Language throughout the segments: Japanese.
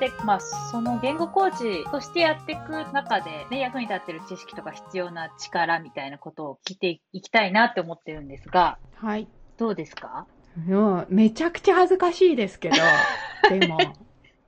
で、まあ、その言語コーチとしてやっていく中で、ね、役に立ってる知識とか必要な力みたいなことを聞いていきたいなって思ってるんですが、はい。どうですか？もう、めちゃくちゃ恥ずかしいですけど、でも、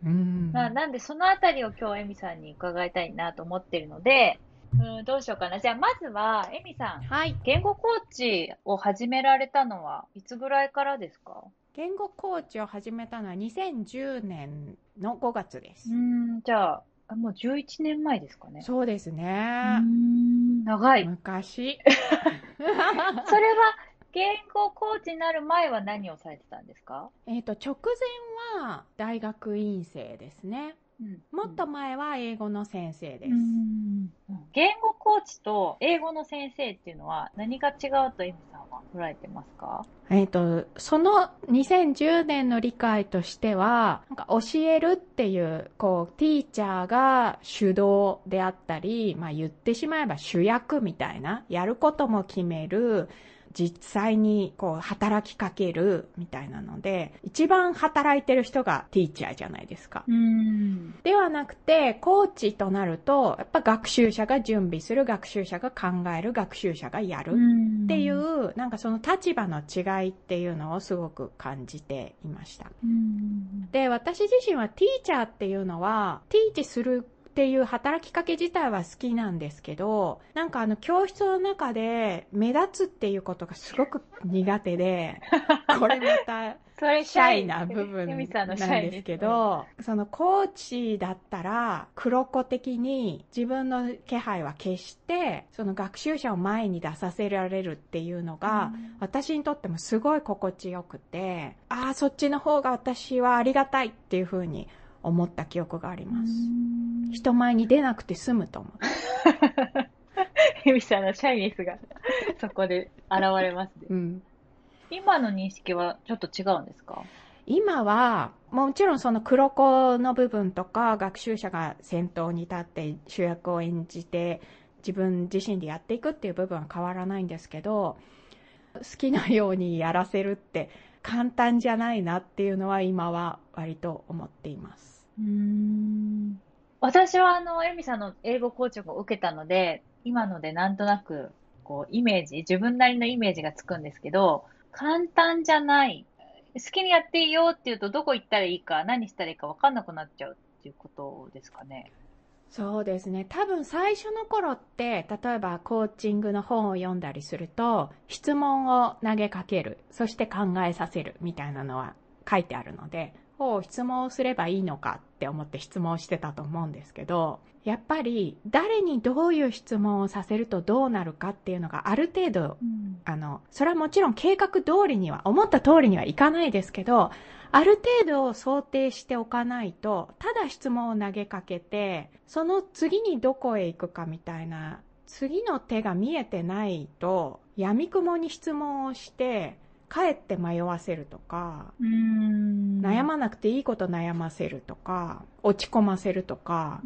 うん。まあ、なんで、そのあたりを今日、エミさんに伺いたいなと思ってるので、うん、どうしようかな。じゃあ、まずは、エミさん。はい。言語コーチを始められたのは、いつぐらいからですか？言語コーチを始めたのは2010年の5月です。うん、じゃあ、もう11年前ですかね。そうですね。長い。昔。それは、言語コーチになる前は何をされてたんですか？えっ、と、直前は大学院生ですね。うん、もっと前は英語の先生です。言語コーチと英語の先生っていうのは何が違うとエミさんは捉えてますか？えっ、と、その2010年の理解としては、なんか教えるっていう、こう、ティーチャーが主導であったり、まあ言ってしまえば主役みたいな、やることも決める、実際にこう働きかけるみたいなので、一番働いてる人がティーチャーじゃないですか。ではなくて、コーチとなると、やっぱ学習者が準備する、学習者が考える、学習者がやるっていう、なんかその立場の違いっていうのをすごく感じていました。で、私自身はティーチャーっていうのは、ティーチするっていう働きかけ自体は好きなんですけど、なんかあの教室の中で目立つっていうことがすごく苦手で、これまた、それシャイな部分なんですけど、そのコーチだったら、黒子的に自分の気配は消して、その学習者を前に出させられるっていうのが、私にとってもすごい心地よくて、ああ、そっちの方が私はありがたいっていうふうに思った記憶があります。人前に出なくて済むと思う。ヘミさんのシャイネスが そこで現れますね。うん、今の認識はちょっと違うんですか？今は、もちろんその黒子の部分とか、学習者が先頭に立って主役を演じて、自分自身でやっていくっていう部分は変わらないんですけど、好きなようにやらせるって簡単じゃないなっていうのは今は割と思っています。うん私はあの、エミさんの英語コーチを受けたので、今のでなんとなく、こう、イメージ、自分なりのイメージがつくんですけど、簡単じゃない。好きにやっていいよって言うと、どこ行ったらいいか、何したらいいか分かんなくなっちゃうっていうことですかね。そうですね。多分最初の頃って、例えばコーチングの本を読んだりすると、質問を投げかける、そして考えさせるみたいなのは書いてあるので、を質問すればいいのかって思って質問してたと思うんですけど、やっぱり誰にどういう質問をさせるとどうなるかっていうのがある程度、うん、あの、それはもちろん計画通りには、思った通りにはいかないですけど、ある程度想定しておかないと、ただ質問を投げかけて、その次にどこへ行くかみたいな、次の手が見えてないと、闇雲に質問をして、かえって迷わせるとか、悩まなくていいこと悩ませるとか、落ち込ませるとか、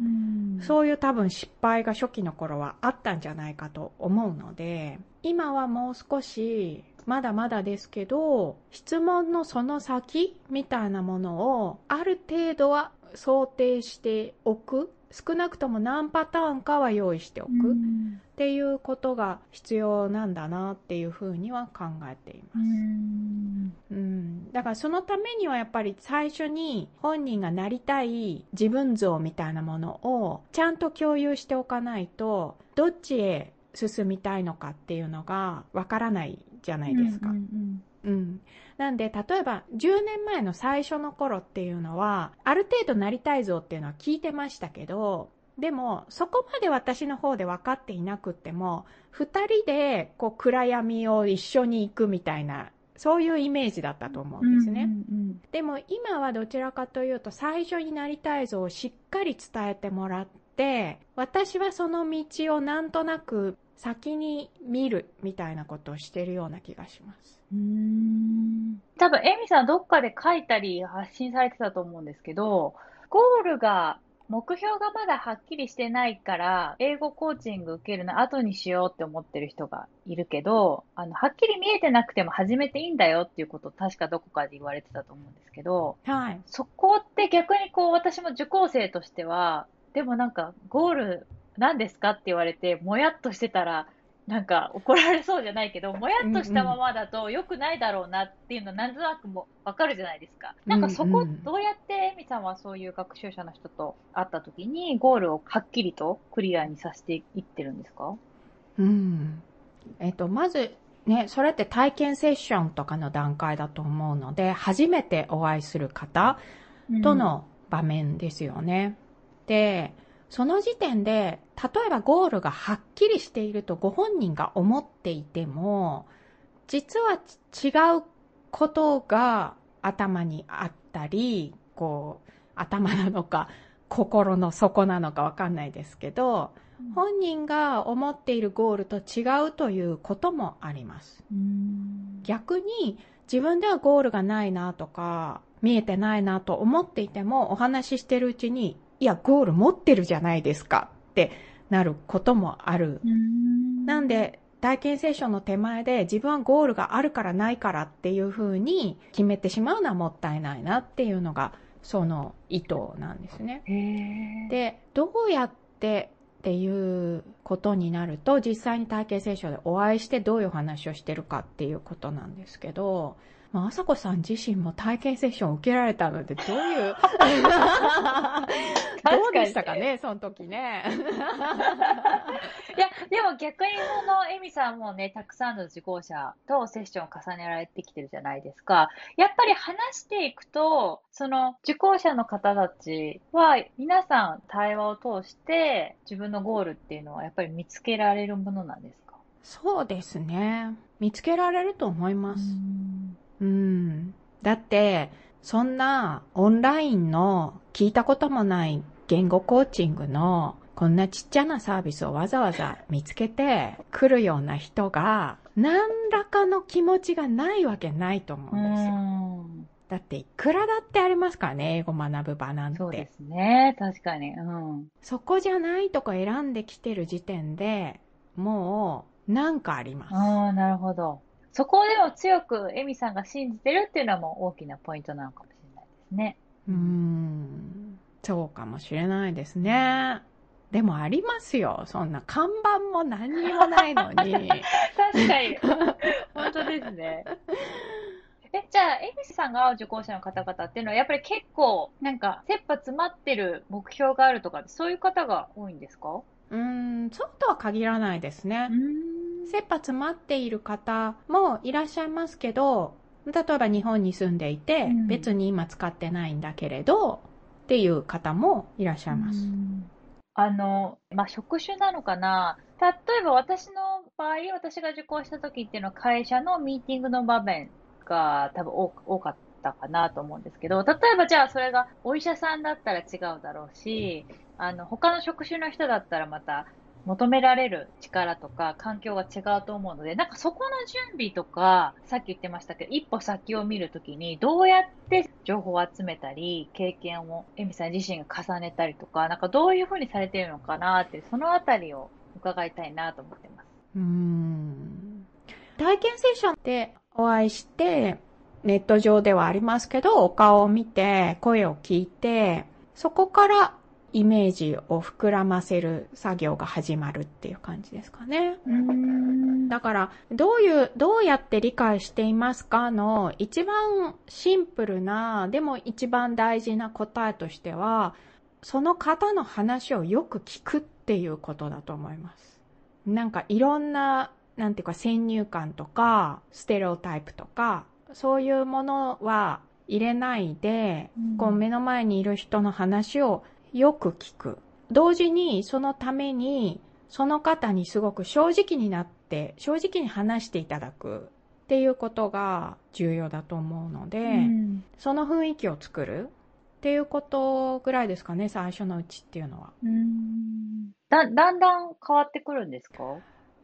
そういう多分失敗が初期の頃はあったんじゃないかと思うので、今はもう少し、まだまだですけど、質問のその先みたいなものをある程度は想定しておく少なくとも何パターンかは用意しておくっていうことが必要なんだなっていうふうには考えています。うん、だからそのためにはやっぱり最初に本人がなりたい自分像みたいなものをちゃんと共有しておかないとどっちへ進みたいのかっていうのがわからないじゃないですか。うんうんうんうん。なんで、例えば、10年前の最初の頃っていうのは、ある程度なりたいぞっていうのは聞いてましたけど、でも、そこまで私の方で分かっていなくっても、二人で、こう、暗闇を一緒に行くみたいな、そういうイメージだったと思うんですね。うんうんうん、でも、今はどちらかというと、最初になりたいぞをしっかり伝えてもらって、私はその道をなんとなく先に見るみたいなことをしてるような気がします。うん多分、エミさんどっかで書いたり発信されてたと思うんですけど、ゴールが目標がまだはっきりしてないから、英語コーチング受けるの後にしようって思ってる人がいるけど、あの、はっきり見えてなくても始めていいんだよっていうことを確かどこかで言われてたと思うんですけど、はい。そこって逆にこう、私も受講生としては、でもなんか、ゴール何ですかって言われて、もやっとしてたら、なんか怒られそうじゃないけど、もやっとしたままだと良くないだろうなっていうのなんとなくもわかるじゃないですか。なんかそこ、うんうんどうやってエミさんはそういう学習者の人と会った時に、ゴールをはっきりとクリアにさせていってるんですか？うん。えっと、まず、ね、それって体験セッションとかの段階だと思うので、初めてお会いする方と、の場面ですよね。で、その時点で、例えばゴールがはっきりしているとご本人が思っていても、実は違うことが頭にあったり、こう、頭なのか、心の底なのかわかんないですけど、うん本人が思っているゴールと違うということもあります。うん逆に自分ではゴールがないなとか見えてないなと思っていてもお話ししてるうちにいやゴール持ってるじゃないですかってなることもある。うんなんで体験セッションの手前で自分はゴールがあるからないからっていうふうに決めてしまうのはもったいないなっていうのがその意図なんですね。で、どうやってっていうことになると、実際に体験セッションでお会いしてどういうお話をしてるかっていうことなんですけど、まあ、あさこさん自身も体験セッションを受けられたので、どういう、どうでしたかね、その時ね。いや、でも逆にその、エミさんもね、たくさんの受講者とセッションを重ねられてきてるじゃないですか。やっぱり話していくと、その受講者の方たちは、皆さん対話を通して自分のゴールっていうのはやっぱり見つけられるものなんですか？そうですね。見つけられると思います。うん。だって、そんなオンラインの聞いたこともない言語コーチングのこんなちっちゃなサービスをわざわざ見つけて来るような人が何らかの気持ちがないわけないと思ううんですよ。ん。だっていくらだってありますからね、英語学ぶ場なんてそうで。すね。確かに。うん。そこじゃないとこ選んできてる時点でもうなんかあります。ああ、なるほど。そこでも強くエミさんが信じてるっていうのも大きなポイントなのかもしれないですね。うーん、そうかもしれないですね。でもありますよ。そんな看板も何にもないのに。確かに。本当ですね。え、じゃあ、エミさんが会う受講者の方々っていうのは、やっぱり結構、なんか、切羽詰まってる目標があるとか、そういう方が多いんですか？うーん、そうとは限らないですね。ん切羽詰まっている方もいらっしゃいますけど、例えば日本に住んでいて、うん。別に今使ってないんだけれど、っていう方もいらっしゃいます。あの、まあ、職種なのかな。例えば私の場合、私が受講した時っていうのは会社のミーティングの場面が多分多多かったかなと思うんですけど、例えばじゃあそれがお医者さんだったら違うだろうし、あの、他の職種の人だったらまた求められる力とか環境が違うと思うので、なんかそこの準備とか、さっき言ってましたけど、一歩先を見るときに、どうやって情報を集めたり、経験をエミさん自身が重ねたりとか、なんかどういうふうにされてるのかなって、そのあたりを伺いたいなと思ってます。うん体験セッションでお会いして、ネット上ではありますけど、お顔を見て、声を聞いて、そこからイメージを膨らませる作業が始まるっていう感じですかね。うんだから、どういう、どうやって理解していますかの一番シンプルな、でも一番大事な答えとしては、その方の話をよく聞くっていうことだと思います。なんかいろんな、なんていうか先入観とか、ステレオタイプとか、そういうものは入れないで、うんこう目の前にいる人の話をよく聞く。同時にそのためにその方にすごく正直になって、正直に話していただく。っていうことが重要だと思うので、うん。その雰囲気を作る。っていうことぐらいですかね、最初のうちっていうのは。うん。だ、だんだん変わってくるんですか？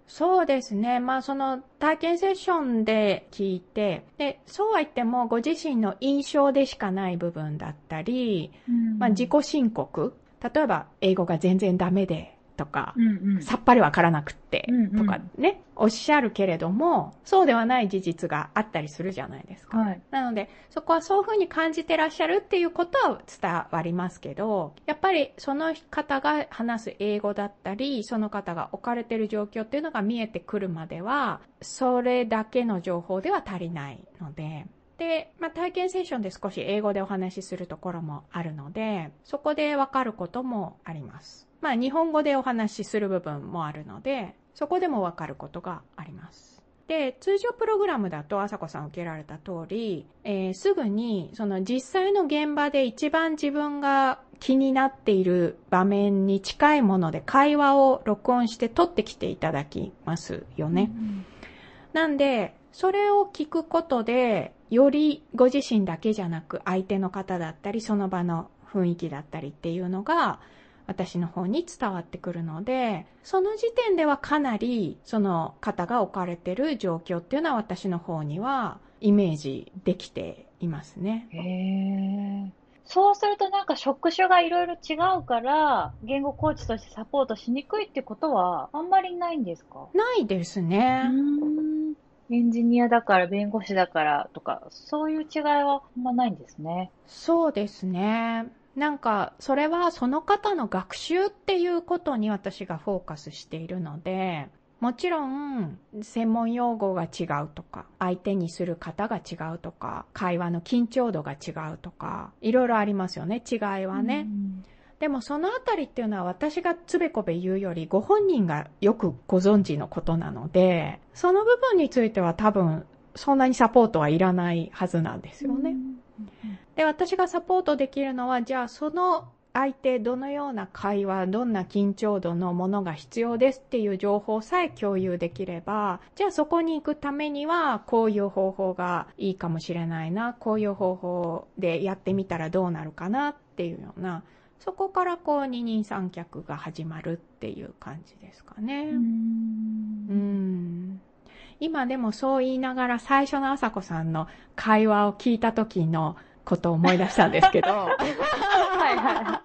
そうですね。まあその体験セッションで聞いて、で、そうは言ってもご自身の印象でしかない部分だったり、まあ自己申告例えば英語が全然ダメでとか、うんうん。さっぱりわからなくってとかね、おっしゃるけれども、そうではない事実があったりするじゃないですか。はい。なので、そこはそういうふうに感じてらっしゃるっていうことは伝わりますけど、やっぱりその方が話す英語だったり、その方が置かれている状況っていうのが見えてくるまでは、それだけの情報では足りないので、で、まあ、体験セッションで少し英語でお話しするところもあるので、そこでわかることもあります。まあ、日本語でお話しする部分もあるので、そこでもわかることがあります。で、通常プログラムだと、あさこさん受けられた通り、えーすぐに、その実際の現場で一番自分が気になっている場面に近いもので会話を録音して取ってきていただきますよね。なんで、それを聞くことで、よりご自身だけじゃなく、相手の方だったり、その場の雰囲気だったりっていうのが、私の方に伝わってくるので、その時点ではかなり、その方が置かれてる状況っていうのは私の方にはイメージできていますね。へえ。そうするとなんか職種がいろいろ違うから、言語コーチとしてサポートしにくいってことはあんまりないんですか？ないですね。ん。エンジニアだから弁護士だからとか、そういう違いはあんまないんですね。そうですね。なんか、それはその方の学習っていうことに私がフォーカスしているので、もちろん、専門用語が違うとか、相手にする方が違うとか、会話の緊張度が違うとか、いろいろありますよね、違いはね。でもそのあたりっていうのは私がつべこべ言うよりご本人がよくご存知のことなので、その部分については多分そんなにサポートはいらないはずなんですよね。で、私がサポートできるのは、じゃあその相手どのような会話、どんな緊張度のものが必要ですっていう情報さえ共有できれば、じゃあそこに行くためにはこういう方法がいいかもしれないな、こういう方法でやってみたらどうなるかなっていうような、そこからこう二人三脚が始まるっていう感じですかね。ううん。ん今でもそう言いながら最初のあさこさんの会話を聞いた時のことを思い出したんですけど、はいは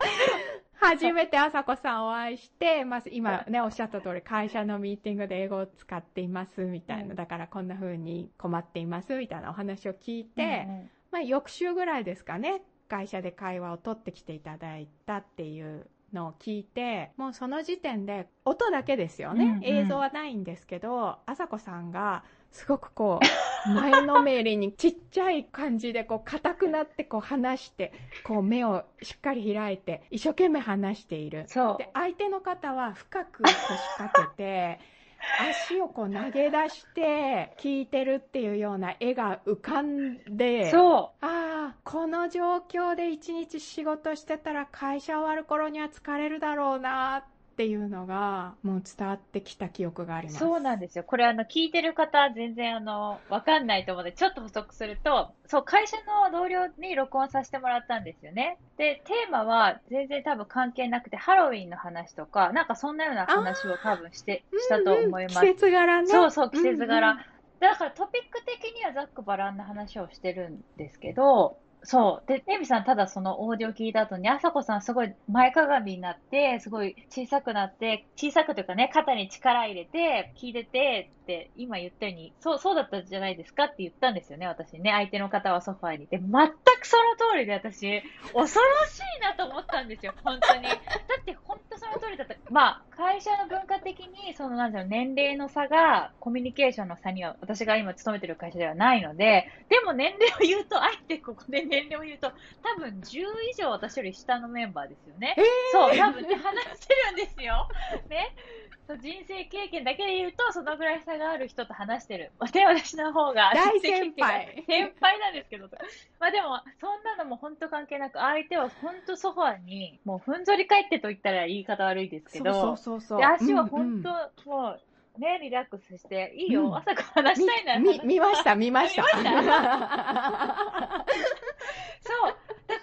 初めてあさこさんをお会いして、まず今ね、おっしゃった通り会社のミーティングで英語を使っていますみたいな、だからこんな風に困っていますみたいなお話を聞いい。て、まあ翌週ぐらいですかね、会社で会話を取ってきていただいたっていうのを聞いて、もうその時点で音だけですよね。うんうん映像はないんですけど、あさこさんがすごくこう、前のめりにちっちゃい感じでこう硬くなってこう話して、こう目をしっかり開いて一生懸命話している。そう。で、相手の方は深く腰掛けて、足をこう投げ出して聞いてるっていうような絵が浮かんで、そああ、この状況で一日仕事してたら会社終わる頃には疲れるだろうなっていうのがもう伝わってきた記憶がありう。ます。そうなんですよ。これあの、聞いてる方全然あの、わかんないと思うので、ちょっと補足すると、そう、会社の同僚に録音させてもらったんですよね。で、テーマは全然多分関係なくて、ハロウィンの話とか、なんかそんなような話を多分して、したと思います。うんうん季節柄ね。そうそう、季節柄。うんうんだからトピック的にはざっくばらんな話をしてるんですけど、そう。で、エミさんただそのオーディオ聞いた後に、あさこさんすごい前かがみになって、すごい小さくなって、小さくというかね、肩に力入れて、聞いててって今言ったように、そう、そうだったじゃないですかって言ったんですよね、私ね。相手の方はソファーにいて。全くその通りで私、恐ろしいなと思ったんですよ、本当に。だって本当その通りだった。まあ、会社の文化的に、そのなんだろう、年齢の差が、コミュニケーションの差には、私が今勤めてる会社ではないので、でも年齢を言うと、あえてここで年齢を言うと、多分10以上私より下のメンバーですよね。えーそう、多分ね、話してるんですよ。ね。そう人生経験だけで言うと、そのぐらい差がある人と話してる。で、私の方が、大先輩先輩なんですけど。まあでも、そんなのも本当関係なく、相手は本当ソファーに、もうふんぞり返ってと言ったら言い方悪いですけど、そうそうそうそう。で足はうんうん本当、もう、ね、リラックスして、いいよ、うん朝から話したいな見ました、見ました。見まそう。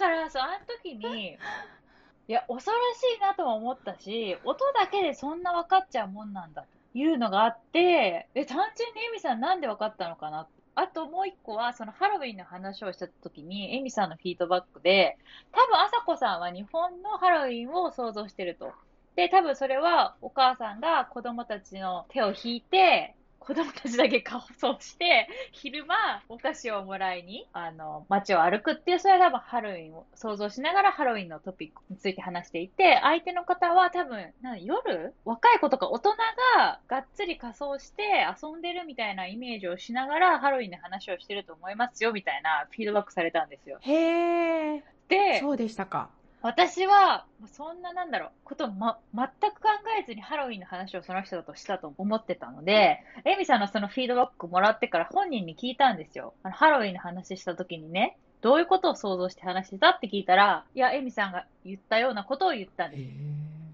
だから、そう、あの時に、いや、恐ろしいなとも思ったし、音だけでそんな分かっちゃうもんなんだというのがあって、え、単純にエミさんなんで分かったのかな？あともう一個は、そのハロウィンの話をした時に、エミさんのフィードバックで、多分、あさこさんは日本のハロウィンを想像してると。で、多分それはお母さんが子供たちの手を引いて、子供たちだけ仮装して、昼間、お菓子をもらいに、あの、街を歩くっていう、それは多分ハロウィンを想像しながらハロウィンのトピックについて話していて、相手の方は多分、な夜？若い子とか大人ががっつり仮装して遊んでるみたいなイメージをしながらハロウィンの話をしてると思いますよ、みたいなフィードバックされたんですよ。へー。で、そうでしたか。私は、そんななんだろう、ことま、全く考えずにハロウィンの話をその人だとしたと思ってたので、エミさんのそのフィードバックもらってから本人に聞いたんですよ。あのハロウィンの話した時にね、どういうことを想像して話してたって聞いたら、いや、エミさんが言ったようなことを言ったんです。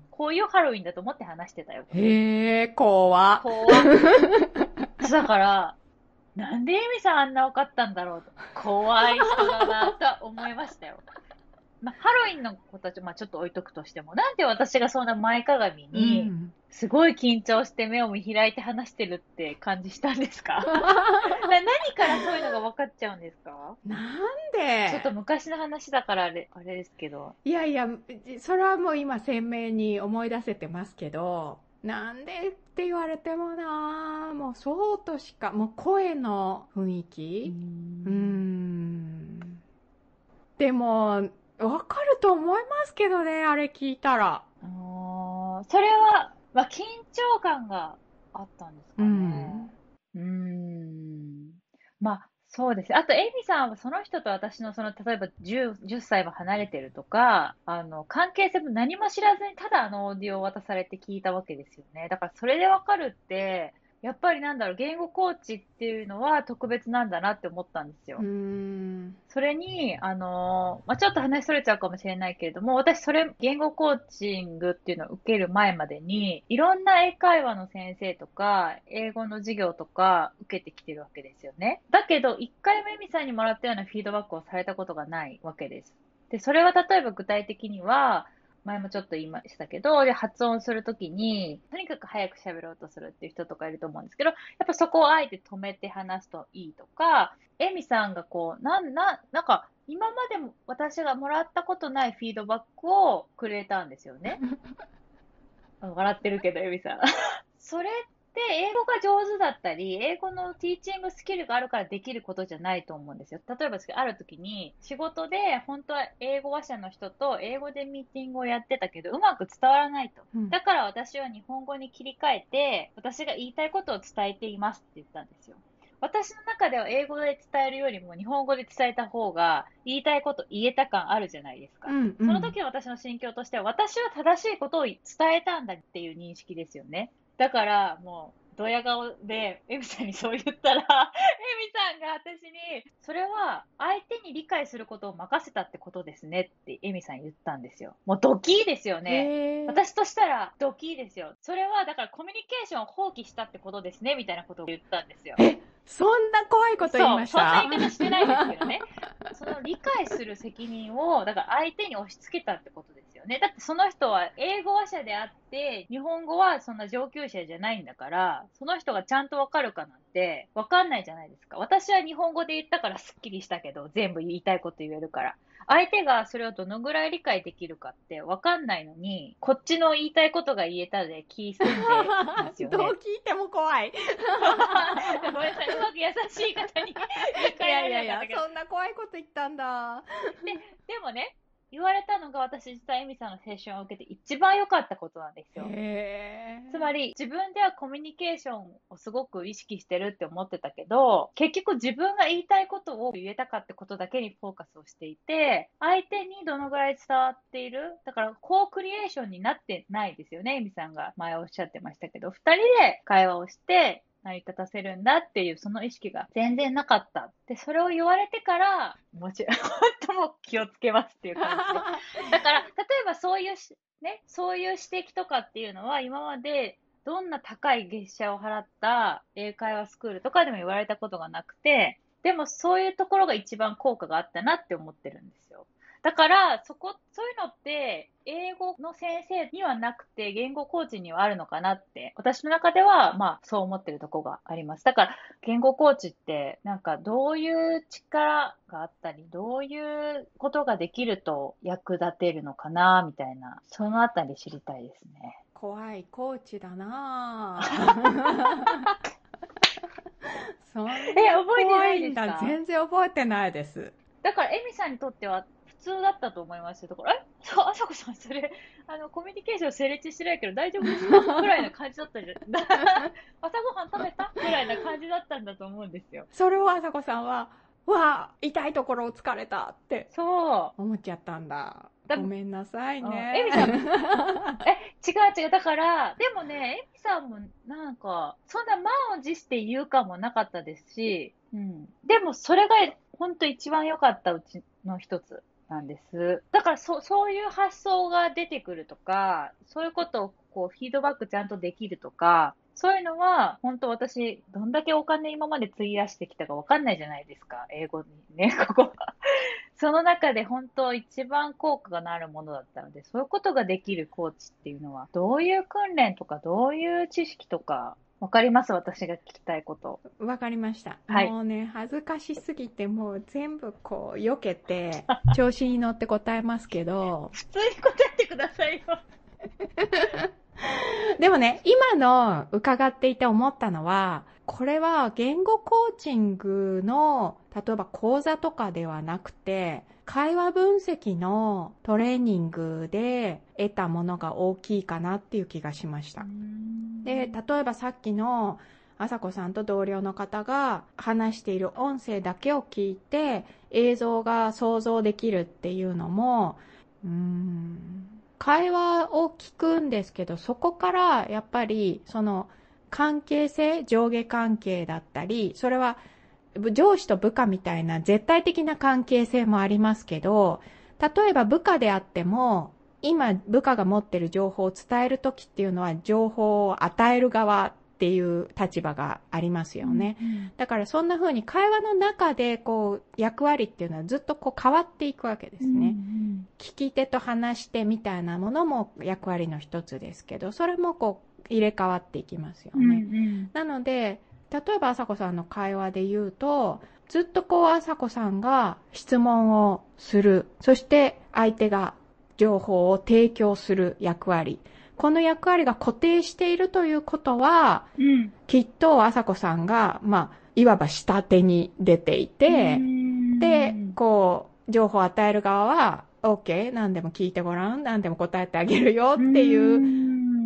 こういうハロウィンだと思って話してたよ。へー、怖怖 だから、なんでエミさんあんな分かったんだろうと。怖い人だなと思いましたよ。まあ、ハロウィンの子たち、まあ、ちょっと置いとくとしても、なんで私がそんな前かがみに、すごい緊張して目を見開いて話してるって感じしたんですか？何からそういうのが分かっちゃうんですか？なんで？ちょっと昔の話だからあれ、あれですけど。いやいや、それはもう今鮮明に思い出せてますけど、なんでって言われてもなもうそうとしか、もう声の雰囲気？うん。でも、わかると思いますけどね、あれ聞いたら。あそれは、まあ、緊張感があったんですかね。うん。うんまあ、そうです。あと、エイミさんはその人と私のその、例えば 10, 10歳も離れてるとか、あの、関係性も何も知らずにただあのオーディオを渡されて聞いたわけですよね。だからそれでわかるって、やっぱりなんだろう、言語コーチっていうのは特別なんだなって思ったんですよ。それに、あの、まあ、ちょっと話それちゃうかもしれないけれども、私それ、言語コーチングっていうのを受ける前までに、いろんな英会話の先生とか、英語の授業とか受けてきてるわけですよね。だけど、一回目みさんにもらったようなフィードバックをされたことがないわけです。で、それは例えば具体的には、前もちょっと言いましたけど、で、発音するときに、とにかく早く喋ろうとするっていう人とかいると思うんですけど、やっぱそこをあえて止めて話すといいとか、エミさんがこう、なん、な、なんか、今までも私がもらったことないフィードバックをくれたんですよね。笑ってるけど、エミさん。それで、英語が上手だったり、英語のティーチングスキルがあるからできることじゃないと思うんですよ。例えばある時に、仕事で本当は英語話者の人と英語でミーティングをやってたけど、うまく伝わらないと。だから私は日本語に切り替えて、私が言いたいことを伝えていますって言ったんですよ。私の中では英語で伝えるよりも日本語で伝えた方が言いたいこと言えた感あるじゃないですか。うんうん、その時の私の心境としては私は正しいことを伝えたんだっていう認識ですよね。だから、もう、ドヤ顔で、エミさんにそう言ったら、エミさんが私に、それは相手に理解することを任せたってことですねってエミさん言ったんですよ。もうドキーですよね。私としたらドキーですよ。それはだからコミュニケーションを放棄したってことですね、みたいなことを言ったんですよ。えそんな怖いこと言いました？そんな言い方してないですけどね。その理解する責任を、だから相手に押し付けたってことですよね。だってその人は英語話者であって、日本語はそんな上級者じゃないんだから、その人がちゃんとわかるかなんて、わかんないじゃないですか。私は日本語で言ったからスッキリしたけど、全部言いたいこと言えるから。相手がそれをどのぐらい理解できるかってわかんないのに、こっちの言いたいことが言えたで気済んでますよね。どう聞いても怖い。ごめんなさい、うまく優しい方にいやいやいや、そんな怖いこと言ったんだ。で、でもね、言われたのが私実はエミさんのセッションを受けて一番良かったことなんですよ。つまり自分ではコミュニケーションをすごく意識してるって思ってたけど、結局自分が言いたいことを言えたかってことだけにフォーカスをしていて、相手にどのぐらい伝わっている？だからコークリエーションになってないですよね、エミさんが前おっしゃってましたけど、二人で会話をして、成り立たせるんだっていうその意識が全然なかった。で、それを言われてから、もちろん、本当も気をつけますっていう感じで。だから、例えばそういうね、そういう指摘とかっていうのは今までどんな高い月謝を払った英会話スクールとかでも言われたことがなくて、でもそういうところが一番効果があったなって思ってるんですよ。だから、そこ、そういうのって、英語の先生にはなくて、言語コーチにはあるのかなって、私の中では、まあ、そう思ってるとこがあります。だから、言語コーチって、なんか、どういう力があったり、どういうことができると役立てるのかな、みたいな、そのあたり知りたいですね。怖いコーチだなぁ そんなえ覚えてないんですか？だ全然覚えてないです。だから、エミさんにとっては普通だったと思いますよ。だから、え？そう、あさこさん、それ、あの、コミュニケーション成立してないけど大丈夫ですか？ぐらいな感じだったじゃん。朝ごはん食べた？ぐらいな感じだったんだと思うんですよ。それをあさこさんは、わあ、痛いところを疲れたってそう。思っちゃったんだ。だごめんなさいうんね。エミさん え、違う違う。だから、でもね、エミさんもなんか、そんな満を持して言うかもなかったですし、うん。でもそれが本当一番良かったうちの一つなんです。だからそ、そういう発想が出てくるとか、そういうことをこう、フィードバックちゃんとできるとか、そういうのは、本当私、どんだけお金今まで費やしてきたかわかんないじゃないですか。英語にね、ここは。その中で本当一番効果があるものだったので、そういうことができるコーチっていうのは、どういう訓練とか、どういう知識とか、わかります私が聞きたいこと。わかりました。はいもうね、恥ずかしすぎて、もう全部こう、避けて、調子に乗って答えますけど、普通に答えてくださいよ。でもね、今の伺っていて思ったのは、これは言語コーチングの、例えば講座とかではなくて、会話分析のトレーニングで得たものが大きいかなっていう気がしました。で、例えばさっきの、あさこさんと同僚の方が話している音声だけを聞いて映像が想像できるっていうのも、うーん、会話を聞くんですけど、そこからやっぱりその関係性、上下関係だったり、それは上司と部下みたいな絶対的な関係性もありますけど、例えば部下であっても、今部下が持ってる情報を伝えるときっていうのは情報を与える側っていう立場がありますよね。だからそんな風に会話の中でこう役割っていうのはずっとこう変わっていくわけですね。聞き手と話し手みたいなものも役割の一つですけど、それもこう入れ替わっていきますよね。なので、例えばあさこさんの会話で言うと、ずっとこうあさこさんが質問をする。そして相手が情報を提供する役割。この役割が固定しているということは、うん。きっとあさこさんが、まあ、いわば下手に出ていて、で、こう、情報を与える側は、OK、何でも聞いてごらん、何でも答えてあげるよっていう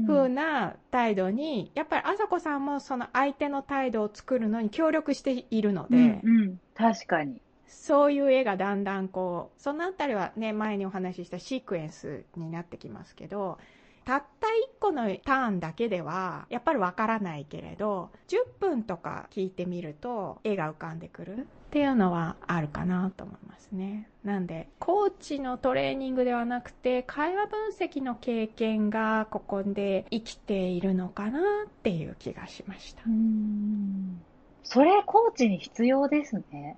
風な態度に、やっぱりあさこさんもその相手の態度を作るのに協力しているので、うんうん、確かに。そういう絵がだんだんこう、そのあたりはね、前にお話ししたシークエンスになってきますけど、たった一個のターンだけでは、やっぱりわからないけれど、10分とか聞いてみると、絵が浮かんでくるっていうのはあるかなと思いますね。なんで、コーチのトレーニングではなくて、会話分析の経験がここで生きているのかなっていう気がしました。それ、コーチに必要ですね。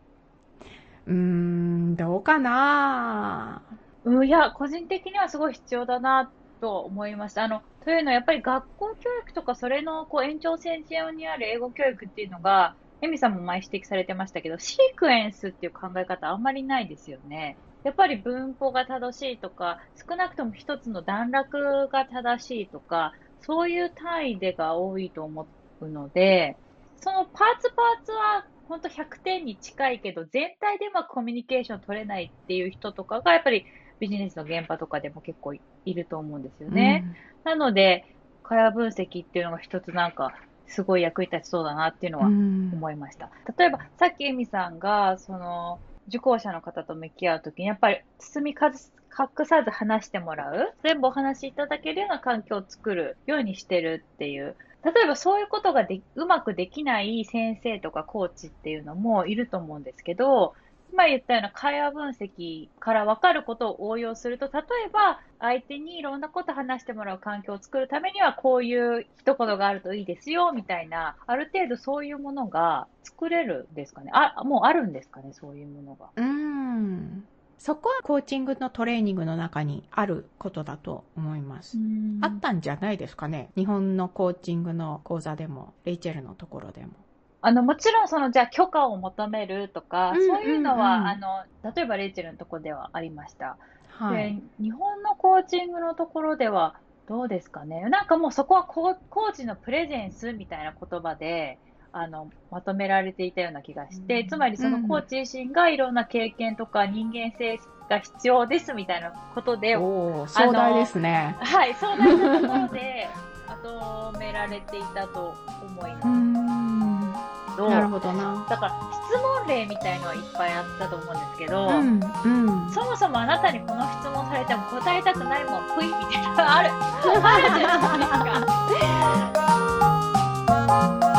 うーん、どうかなうん、いや、個人的にはすごい必要だなと思いました。あの、というのはやっぱり学校教育とかそれのこう延長線上にある英語教育っていうのが、エミさんも前指摘されてましたけど、シークエンスっていう考え方あんまりないですよね。やっぱり文法が正しいとか、少なくとも一つの段落が正しいとか、そういう単位でが多いと思うので、そのパーツパーツは本当100点に近いけど、全体でうまくコミュニケーション取れないっていう人とかが、やっぱりビジネスの現場とかでも結構いると思うんですよね。なので、会話分析っていうのが一つなんか、すごい役に立ちそうだなっていうのはうん思いました。例えば、さっきエミさんが、その、受講者の方と向き合うときに、やっぱり包み隠さず話してもらう、全部お話しいただけるような環境を作るようにしてるっていう。例えばそういうことがでうまくできない先生とかコーチっていうのもいると思うんですけど、今言ったような会話分析から分かることを応用すると、例えば相手にいろんなこと話してもらう環境を作るためにはこういう一言があるといいですよ、みたいな、ある程度そういうものが作れるんですかね。あ、もうあるんですかね、そういうものが。うん。そこはコーチングのトレーニングの中にあることだと思います。あったんじゃないですかね。日本のコーチングの講座でも、レイチェルのところでも。あの、もちろんその、じゃあ許可を求めるとか、うんうんうんそういうのは、あの、例えばレイチェルのところではありました。はい。で、日本のコーチングのところでは、どうですかね？なんかもうそこはコーチのプレゼンスみたいな言葉で、あの、まとめられていたような気がして、うんつまりそのコーチ自身がいろんな経験とか人間性が必要ですみたいなことで、おー、壮大ですね。はい、壮大なところで、まとめられていたと思いうますど。なるほどな。だから質問例みたいのはいっぱいあったと思うんですけど、うんうん、そもそもあなたにこの質問されても答えたくないもんぷいみたいなのある。あるじゃないですか。